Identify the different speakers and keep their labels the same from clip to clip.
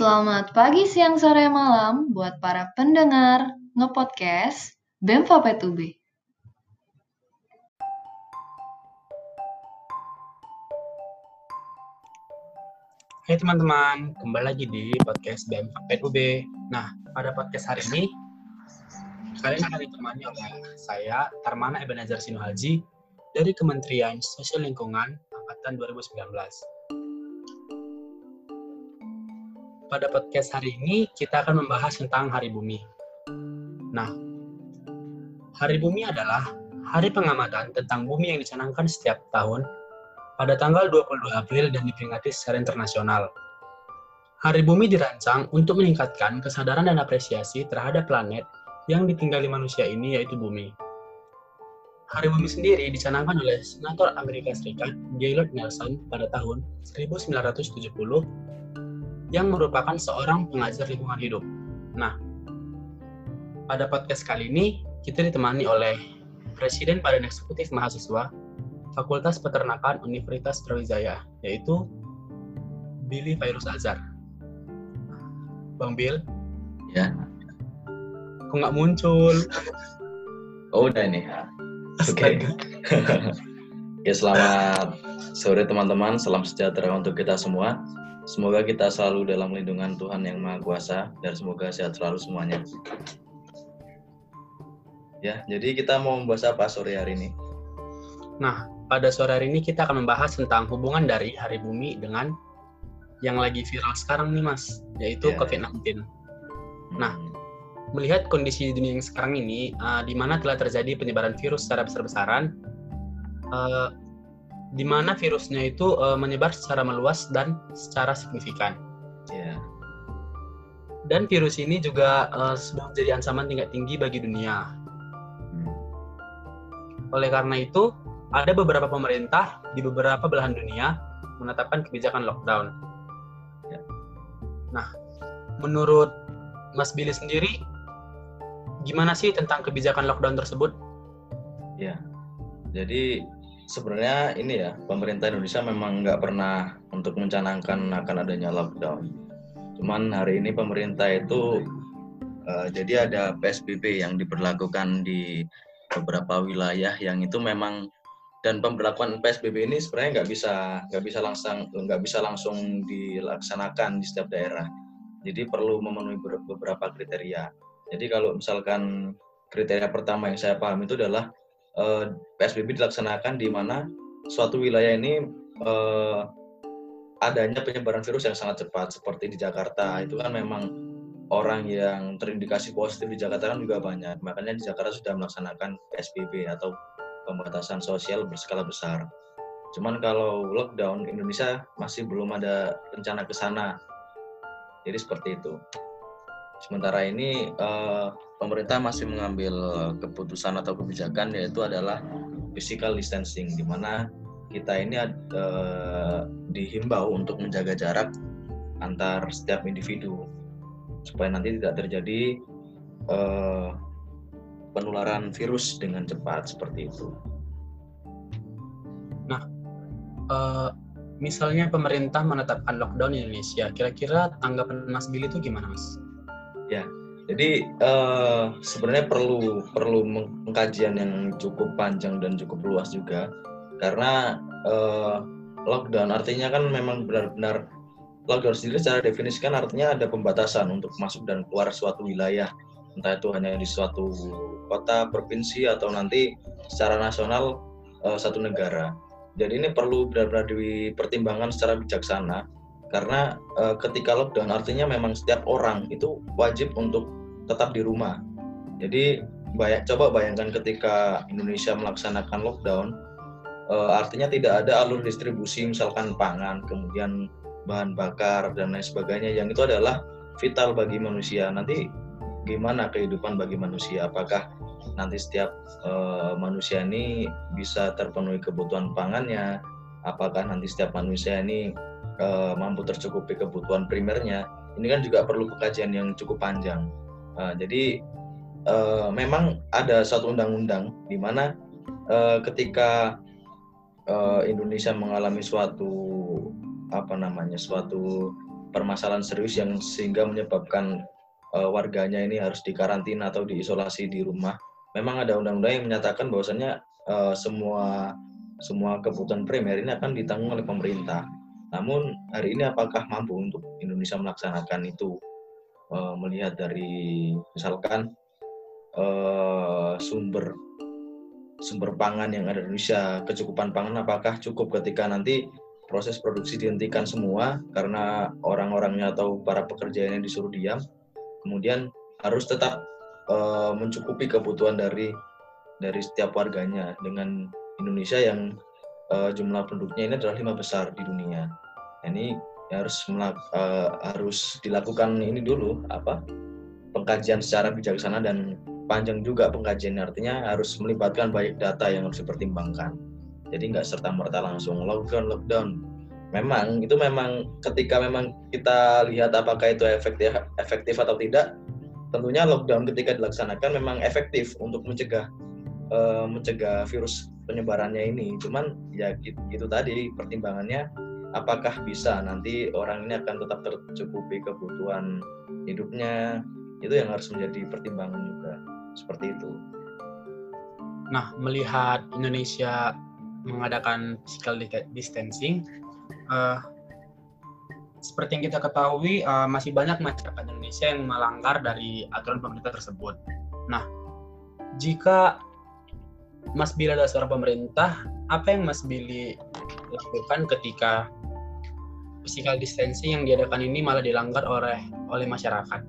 Speaker 1: Selamat pagi, siang, sore, malam buat para pendengar ngepodcast BEMFA P2B.
Speaker 2: Hai teman-teman, kembali lagi di podcast BEM P2B. Nah, pada podcast hari ini, kalian akan ditemani oleh saya, Tarmana Ebenezer Sinuhaji, dari Kementerian Sosial Lingkungan Angkatan 2019. Pada podcast hari ini, kita akan membahas tentang Hari Bumi. Nah, Hari Bumi adalah hari pengamatan tentang bumi yang dicanangkan setiap tahun pada tanggal 22 April dan diperingati secara internasional. Hari Bumi dirancang untuk meningkatkan kesadaran dan apresiasi terhadap planet yang ditinggali manusia ini yaitu bumi. Hari Bumi sendiri dicanangkan oleh Senator Amerika Serikat Gaylord Nelson pada tahun 1970 yang merupakan seorang pengajar lingkungan hidup. Nah, pada podcast kali ini kita ditemani oleh Presiden Badan Eksekutif Mahasiswa Fakultas Peternakan Universitas Brawijaya, yaitu Billy Virus Azhar. Bang Bill?
Speaker 3: Ya.
Speaker 2: Kok nggak muncul?
Speaker 3: Oh udah nih. Oke. Okay. ya selamat sore teman-teman, salam sejahtera untuk kita semua. Semoga kita selalu dalam lindungan Tuhan yang Maha Kuasa dan semoga sehat selalu semuanya. Ya, jadi kita mau membahas apa sore hari ini?
Speaker 2: Nah, pada sore hari ini kita akan membahas tentang hubungan dari Hari Bumi dengan yang lagi viral sekarang nih Mas, yaitu yeah. COVID-19. Nah, hmm. melihat kondisi dunia yang sekarang ini, uh, di mana telah terjadi penyebaran virus secara besar-besaran, uh, di mana virusnya itu uh, menyebar secara meluas dan secara signifikan.
Speaker 3: Yeah.
Speaker 2: Dan virus ini juga uh, sudah menjadi ancaman tingkat tinggi bagi dunia. Hmm. Oleh karena itu, ada beberapa pemerintah di beberapa belahan dunia menetapkan kebijakan lockdown. Ya. Nah, menurut Mas Billy sendiri, gimana sih tentang kebijakan lockdown tersebut?
Speaker 3: Ya, jadi sebenarnya ini ya pemerintah Indonesia memang nggak pernah untuk mencanangkan akan adanya lockdown. Cuman hari ini pemerintah itu uh, jadi ada PSBB yang diberlakukan di beberapa wilayah yang itu memang dan pemberlakuan PSBB ini sebenarnya nggak bisa nggak bisa langsung nggak bisa langsung dilaksanakan di setiap daerah. Jadi perlu memenuhi beberapa kriteria. Jadi kalau misalkan kriteria pertama yang saya paham itu adalah eh, PSBB dilaksanakan di mana suatu wilayah ini eh, adanya penyebaran virus yang sangat cepat seperti di Jakarta itu kan memang orang yang terindikasi positif di Jakarta kan juga banyak. Makanya di Jakarta sudah melaksanakan PSBB atau pembatasan sosial berskala besar. Cuman kalau lockdown Indonesia masih belum ada rencana ke sana. Jadi seperti itu. Sementara ini eh, pemerintah masih mengambil keputusan atau kebijakan yaitu adalah physical distancing di mana kita ini eh, dihimbau untuk menjaga jarak antar setiap individu supaya nanti tidak terjadi eh, penularan virus dengan cepat seperti itu.
Speaker 2: Nah, uh, misalnya pemerintah menetapkan lockdown di Indonesia, kira-kira tanggapan Mas Billy itu gimana, Mas?
Speaker 3: Ya, jadi uh, sebenarnya perlu perlu pengkajian yang cukup panjang dan cukup luas juga, karena uh, lockdown artinya kan memang benar-benar lockdown sendiri secara definisikan artinya ada pembatasan untuk masuk dan keluar suatu wilayah. Entah itu hanya di suatu kota, provinsi atau nanti secara nasional uh, satu negara. Jadi ini perlu benar-benar dipertimbangkan secara bijaksana. Karena uh, ketika lockdown artinya memang setiap orang itu wajib untuk tetap di rumah. Jadi banyak coba bayangkan ketika Indonesia melaksanakan lockdown uh, artinya tidak ada alur distribusi misalkan pangan, kemudian bahan bakar dan lain sebagainya. Yang itu adalah vital bagi manusia. Nanti gimana kehidupan bagi manusia? Apakah nanti setiap uh, manusia ini bisa terpenuhi kebutuhan pangannya? Apakah nanti setiap manusia ini uh, mampu tercukupi kebutuhan primernya? Ini kan juga perlu kajian yang cukup panjang uh, jadi uh, memang ada satu undang-undang di mana uh, ketika uh, Indonesia mengalami suatu apa namanya suatu permasalahan serius yang sehingga menyebabkan uh, warganya ini harus dikarantina atau diisolasi di rumah. Memang ada undang-undang yang menyatakan bahwasannya uh, semua semua kebutuhan primer ini akan ditanggung oleh pemerintah. Namun hari ini apakah mampu untuk Indonesia melaksanakan itu? Uh, melihat dari misalkan uh, sumber sumber pangan yang ada di Indonesia, kecukupan pangan apakah cukup ketika nanti proses produksi dihentikan semua karena orang-orangnya atau para pekerja ini disuruh diam, kemudian harus tetap uh, mencukupi kebutuhan dari dari setiap warganya dengan Indonesia yang jumlah penduduknya ini adalah lima besar di dunia. Nah, ini harus uh, harus dilakukan ini dulu apa pengkajian secara bijaksana dan panjang juga pengkajiannya. Artinya harus melibatkan banyak data yang harus dipertimbangkan. Jadi nggak serta merta langsung lockdown lockdown. Memang itu memang ketika memang kita lihat apakah itu efektif efektif atau tidak tentunya lockdown ketika dilaksanakan memang efektif untuk mencegah uh, mencegah virus penyebarannya ini. Cuman ya gitu tadi pertimbangannya apakah bisa nanti orang ini akan tetap tercukupi kebutuhan hidupnya itu yang harus menjadi pertimbangan juga seperti itu.
Speaker 2: Nah, melihat Indonesia mengadakan physical distancing, uh, seperti yang kita ketahui uh, masih banyak masyarakat Indonesia yang melanggar dari aturan pemerintah tersebut. Nah, jika Mas Billy adalah seorang pemerintah, apa yang Mas Billy lakukan ketika physical distancing yang diadakan ini malah dilanggar oleh oleh masyarakat?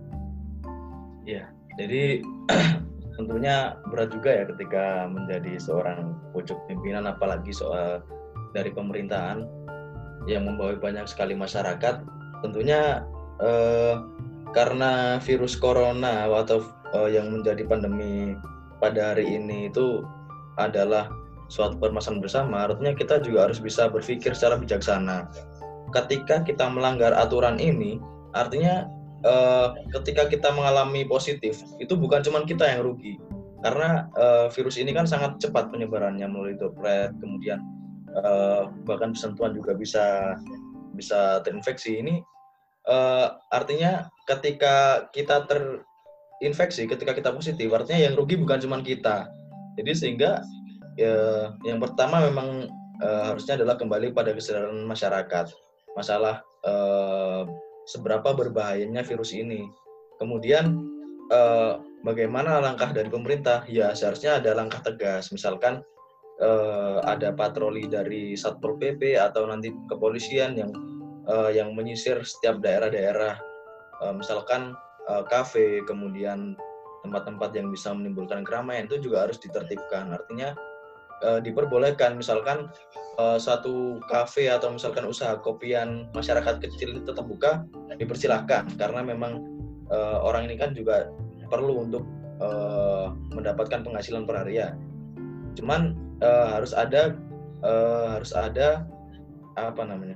Speaker 3: Ya, jadi tentunya berat juga ya ketika menjadi seorang pucuk pimpinan apalagi soal dari pemerintahan yang membawa banyak sekali masyarakat tentunya eh, karena virus corona atau eh, yang menjadi pandemi pada hari ini itu adalah suatu permasalahan bersama artinya kita juga harus bisa berpikir secara bijaksana. Ketika kita melanggar aturan ini artinya uh, ketika kita mengalami positif itu bukan cuma kita yang rugi. Karena uh, virus ini kan sangat cepat penyebarannya melalui droplet kemudian uh, bahkan sentuhan juga bisa bisa terinfeksi. Ini uh, artinya ketika kita terinfeksi ketika kita positif artinya yang rugi bukan cuma kita jadi sehingga uh, yang pertama memang uh, harusnya adalah kembali pada kesadaran masyarakat masalah uh, seberapa berbahayanya virus ini. Kemudian eh, bagaimana langkah dari pemerintah? Ya seharusnya ada langkah tegas, misalkan eh, ada patroli dari satpol pp atau nanti kepolisian yang eh, yang menyisir setiap daerah-daerah, eh, misalkan kafe, kemudian tempat-tempat yang bisa menimbulkan keramaian itu juga harus ditertibkan. Artinya uh, diperbolehkan. Misalkan uh, satu kafe atau misalkan usaha kopian masyarakat kecil itu tetap buka dipersilahkan. Karena memang uh, orang ini kan juga perlu untuk uh, mendapatkan penghasilan per hari ya cuman uh, harus ada uh, harus ada apa namanya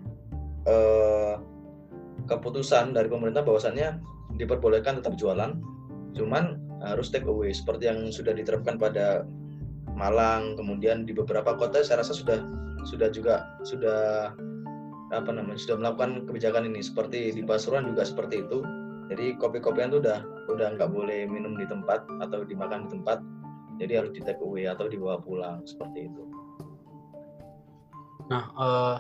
Speaker 3: uh, keputusan dari pemerintah bahwasannya diperbolehkan tetap jualan. Cuman harus take away seperti yang sudah diterapkan pada Malang, kemudian di beberapa kota saya rasa sudah sudah juga sudah apa namanya sudah melakukan kebijakan ini seperti di Pasuruan juga seperti itu. Jadi kopi-kopian itu udah udah nggak boleh minum di tempat atau dimakan di tempat. Jadi harus di take away atau dibawa pulang seperti itu.
Speaker 2: Nah, uh,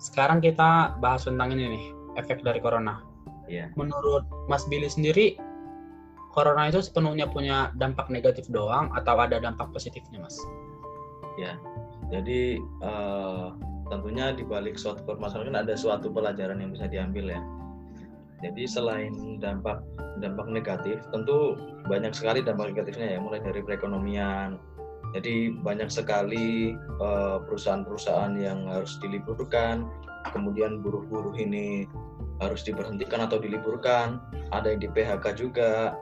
Speaker 2: sekarang kita bahas tentang ini nih efek dari corona.
Speaker 3: Iya.
Speaker 2: Menurut Mas Billy sendiri, corona itu sepenuhnya punya dampak negatif doang atau ada dampak positifnya, Mas?
Speaker 3: Ya, jadi uh, tentunya di balik suatu permasalahan ada suatu pelajaran yang bisa diambil ya. Jadi selain dampak dampak negatif, tentu banyak sekali dampak negatifnya ya, mulai dari perekonomian. Jadi banyak sekali uh, perusahaan-perusahaan yang harus diliburkan, kemudian buruh-buruh ini harus diberhentikan atau diliburkan, ada yang di PHK juga,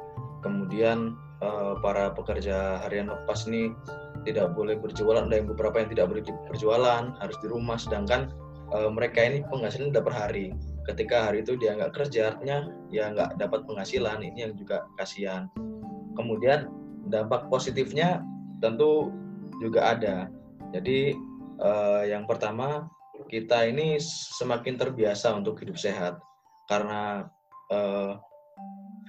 Speaker 3: kemudian uh, para pekerja harian lepas ini tidak boleh berjualan ada yang beberapa yang tidak boleh berjualan harus di rumah. Sedangkan uh, mereka ini penghasilan dapat per hari. Ketika hari itu dia nggak kerja artinya ya nggak dapat penghasilan. Ini yang juga kasihan. Kemudian dampak positifnya tentu juga ada. Jadi uh, yang pertama kita ini semakin terbiasa untuk hidup sehat. Karena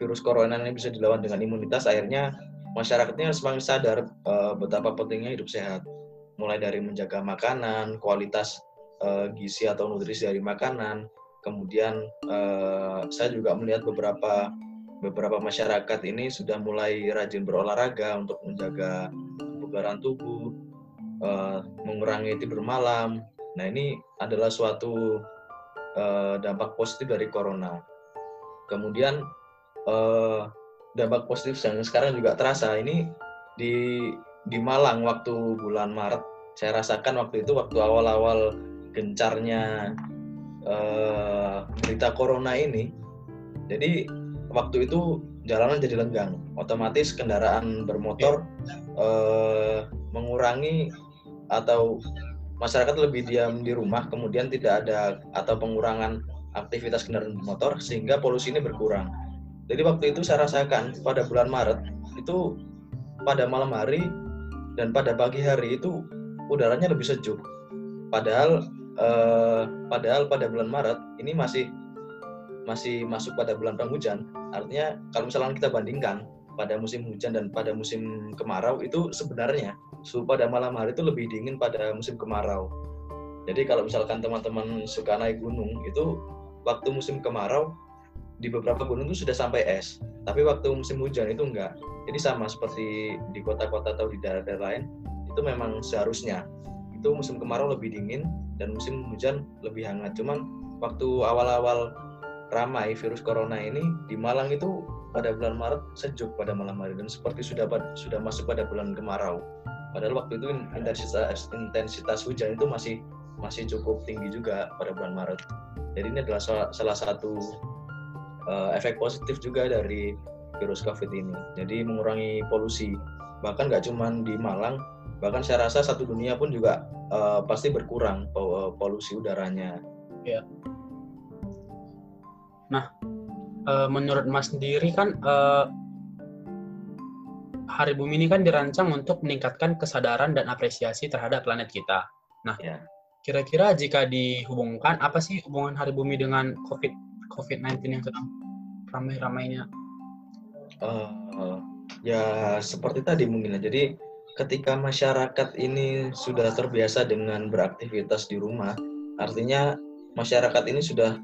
Speaker 3: virus corona ini bisa dilawan dengan imunitas, akhirnya masyarakatnya semakin sadar uh, betapa pentingnya hidup sehat. Mulai dari menjaga makanan, kualitas uh, gizi atau nutrisi dari makanan, kemudian uh, saya juga melihat beberapa beberapa masyarakat ini sudah mulai rajin berolahraga untuk menjaga kebugaran tubuh, uh, mengurangi tidur malam. Nah ini adalah suatu uh, dampak positif dari corona. Kemudian uh, dampak positif yang sekarang juga terasa. Ini di di Malang waktu bulan Maret saya rasakan waktu itu waktu awal-awal gencarnya uh, berita corona ini. Jadi waktu itu jalanan jadi lenggang. Otomatis kendaraan bermotor uh, mengurangi atau masyarakat lebih diam di rumah kemudian tidak ada atau pengurangan aktivitas kendaraan bermotor sehingga polusi ini berkurang jadi waktu itu saya rasakan pada bulan Maret itu pada malam hari dan pada pagi hari itu udaranya lebih sejuk padahal eh, padahal pada bulan Maret ini masih masih masuk pada bulan penghujan. Artinya kalau misalnya kita bandingkan pada musim hujan dan pada musim kemarau itu sebenarnya suhu pada malam hari itu lebih dingin pada musim kemarau. Jadi kalau misalkan teman-teman suka naik gunung itu waktu musim kemarau di beberapa gunung itu sudah sampai es, tapi waktu musim hujan itu enggak. Jadi sama seperti di kota-kota atau di daerah-daerah lain itu memang seharusnya itu musim kemarau lebih dingin dan musim hujan lebih hangat. Cuman waktu awal-awal ramai virus corona ini di Malang itu pada bulan Maret sejuk pada malam hari dan seperti sudah sudah masuk pada bulan kemarau. Padahal waktu itu intensitas intensitas hujan itu masih masih cukup tinggi juga pada bulan Maret. Jadi ini adalah salah satu uh, efek positif juga dari virus COVID ini. Jadi mengurangi polusi. Bahkan nggak cuma di Malang, bahkan saya rasa satu dunia pun juga uh, pasti berkurang polusi udaranya.
Speaker 2: Ya. Nah, uh, menurut Mas sendiri kan uh, Hari Bumi ini kan dirancang untuk meningkatkan kesadaran dan apresiasi terhadap planet kita. Nah, ya. kira-kira jika dihubungkan apa sih hubungan Hari Bumi dengan COVID COVID-19 yang sedang ramai-ramainya?
Speaker 3: Uh, ya seperti tadi mungkin. Jadi ketika masyarakat ini sudah terbiasa dengan beraktivitas di rumah, artinya masyarakat ini sudah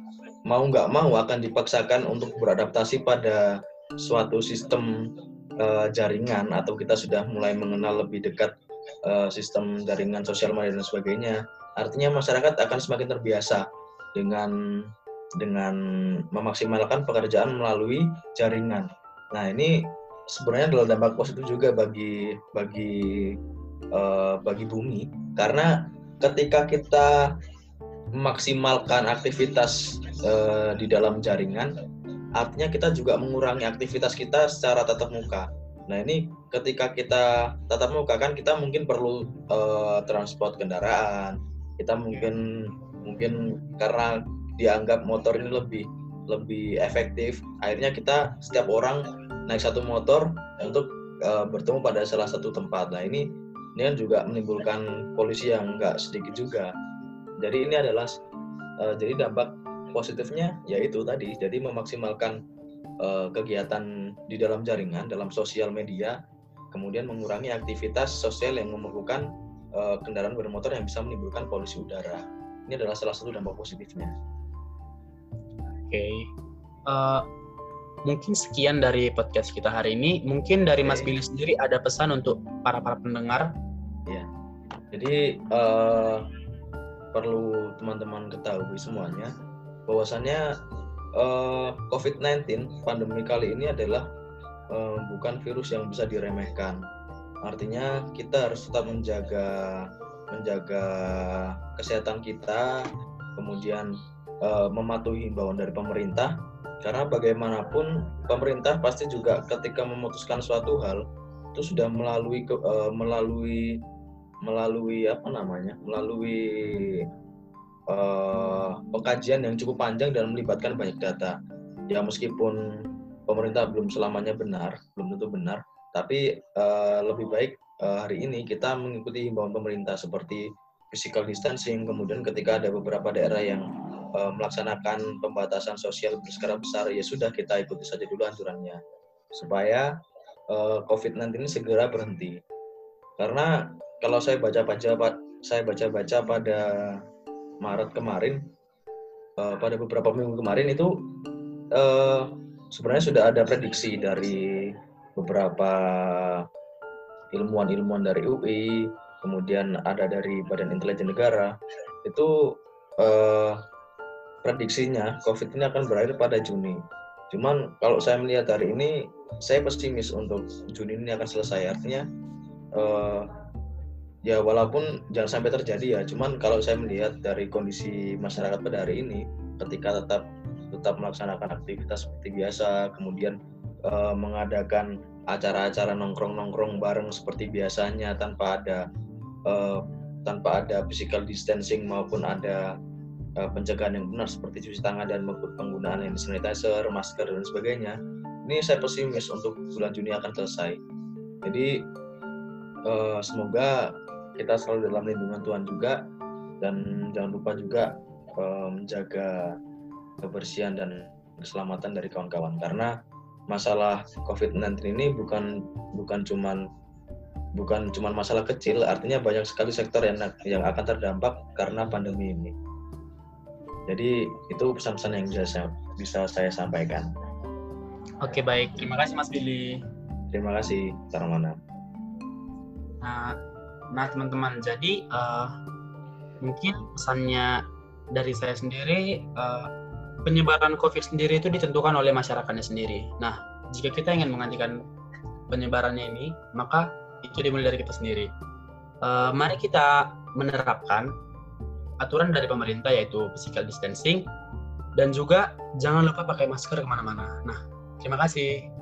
Speaker 3: mau nggak mau akan dipaksakan untuk beradaptasi pada suatu sistem uh, jaringan atau kita sudah mulai mengenal lebih dekat uh, sistem jaringan sosial media dan sebagainya. Artinya masyarakat akan semakin terbiasa dengan dengan memaksimalkan pekerjaan melalui jaringan. Nah ini sebenarnya adalah dampak positif juga bagi bagi uh, bagi bumi karena ketika kita memaksimalkan aktivitas uh, di dalam jaringan, artinya kita juga mengurangi aktivitas kita secara tatap muka. Nah ini ketika kita tatap muka kan kita mungkin perlu uh, transport kendaraan, kita mungkin mungkin karena dianggap motor ini lebih lebih efektif, akhirnya kita setiap orang naik satu motor untuk uh, bertemu pada salah satu tempat. Nah ini ini kan juga menimbulkan polusi yang enggak sedikit juga. Jadi ini adalah uh, jadi dampak positifnya yaitu tadi jadi memaksimalkan uh, kegiatan di dalam jaringan dalam sosial media kemudian mengurangi aktivitas sosial yang memerlukan uh, kendaraan bermotor yang bisa menimbulkan polusi udara ini adalah salah satu dampak positifnya
Speaker 2: okay. uh, mungkin sekian dari podcast kita hari ini mungkin dari okay. Mas Billy sendiri ada pesan untuk para para pendengar
Speaker 3: ya jadi uh, perlu teman-teman ketahui semuanya bahwasannya uh, eh, COVID-19 pandemi kali ini adalah uh, bukan virus yang bisa diremehkan. Artinya kita harus tetap menjaga menjaga kesehatan kita, kemudian uh, mematuhi himbauan dari pemerintah. Karena bagaimanapun pemerintah pasti juga ketika memutuskan suatu hal itu sudah melalui uh, melalui melalui apa namanya melalui uh, pengkajian yang cukup panjang dan melibatkan banyak data ya meskipun pemerintah belum selamanya benar belum tentu benar tapi uh, lebih baik uh, hari ini kita mengikuti himbauan pemerintah seperti physical distancing kemudian ketika ada beberapa daerah yang uh, melaksanakan pembatasan sosial berskala besar, ya sudah kita ikuti saja dulu anjurannya supaya uh, COVID-19 ini segera berhenti. Karena kalau saya baca-baca saya baca-baca pada Maret kemarin, uh, pada beberapa minggu kemarin itu sebenarnya sudah ada prediksi dari beberapa ilmuwan-ilmuwan dari UI, kemudian ada dari Badan Intelijen Negara, itu uh, prediksinya COVID ini akan berakhir pada Juni. Cuman kalau saya melihat hari ini, saya pesimis untuk Juni ini akan selesai. Artinya, uh, ya walaupun jangan sampai terjadi ya. Cuman kalau saya melihat dari kondisi masyarakat pada hari ini, ketika tetap tetap melaksanakan aktivitas seperti biasa, kemudian uh, mengadakan acara-acara nongkrong-nongkrong bareng seperti biasanya tanpa ada uh, tanpa ada physical distancing maupun ada uh, pencegahan yang benar seperti cuci tangan dan penggunaan hand sanitizer, masker dan sebagainya. Ini saya pesimis untuk bulan Juni akan selesai. Jadi uh, semoga kita selalu dalam lindungan Tuhan juga dan jangan lupa juga uh, menjaga kebersihan dan keselamatan dari kawan-kawan karena masalah COVID-19 ini bukan bukan cuman bukan cuma masalah kecil, artinya banyak sekali sektor yang yang akan terdampak karena pandemi ini. Jadi itu pesan-pesan yang bisa saya, bisa saya sampaikan.
Speaker 2: Oke baik, terima kasih Mas Billy.
Speaker 3: Terima kasih, Tarmana.
Speaker 2: Nah, nah teman-teman, jadi uh, mungkin pesannya dari saya sendiri uh, penyebaran COVID sendiri itu ditentukan oleh masyarakatnya sendiri. Nah, jika kita ingin menghentikan penyebarannya ini, maka itu dimulai dari kita sendiri. Uh, mari kita menerapkan aturan dari pemerintah yaitu physical distancing dan juga jangan lupa pakai masker ke mana-mana. Nah, terima kasih.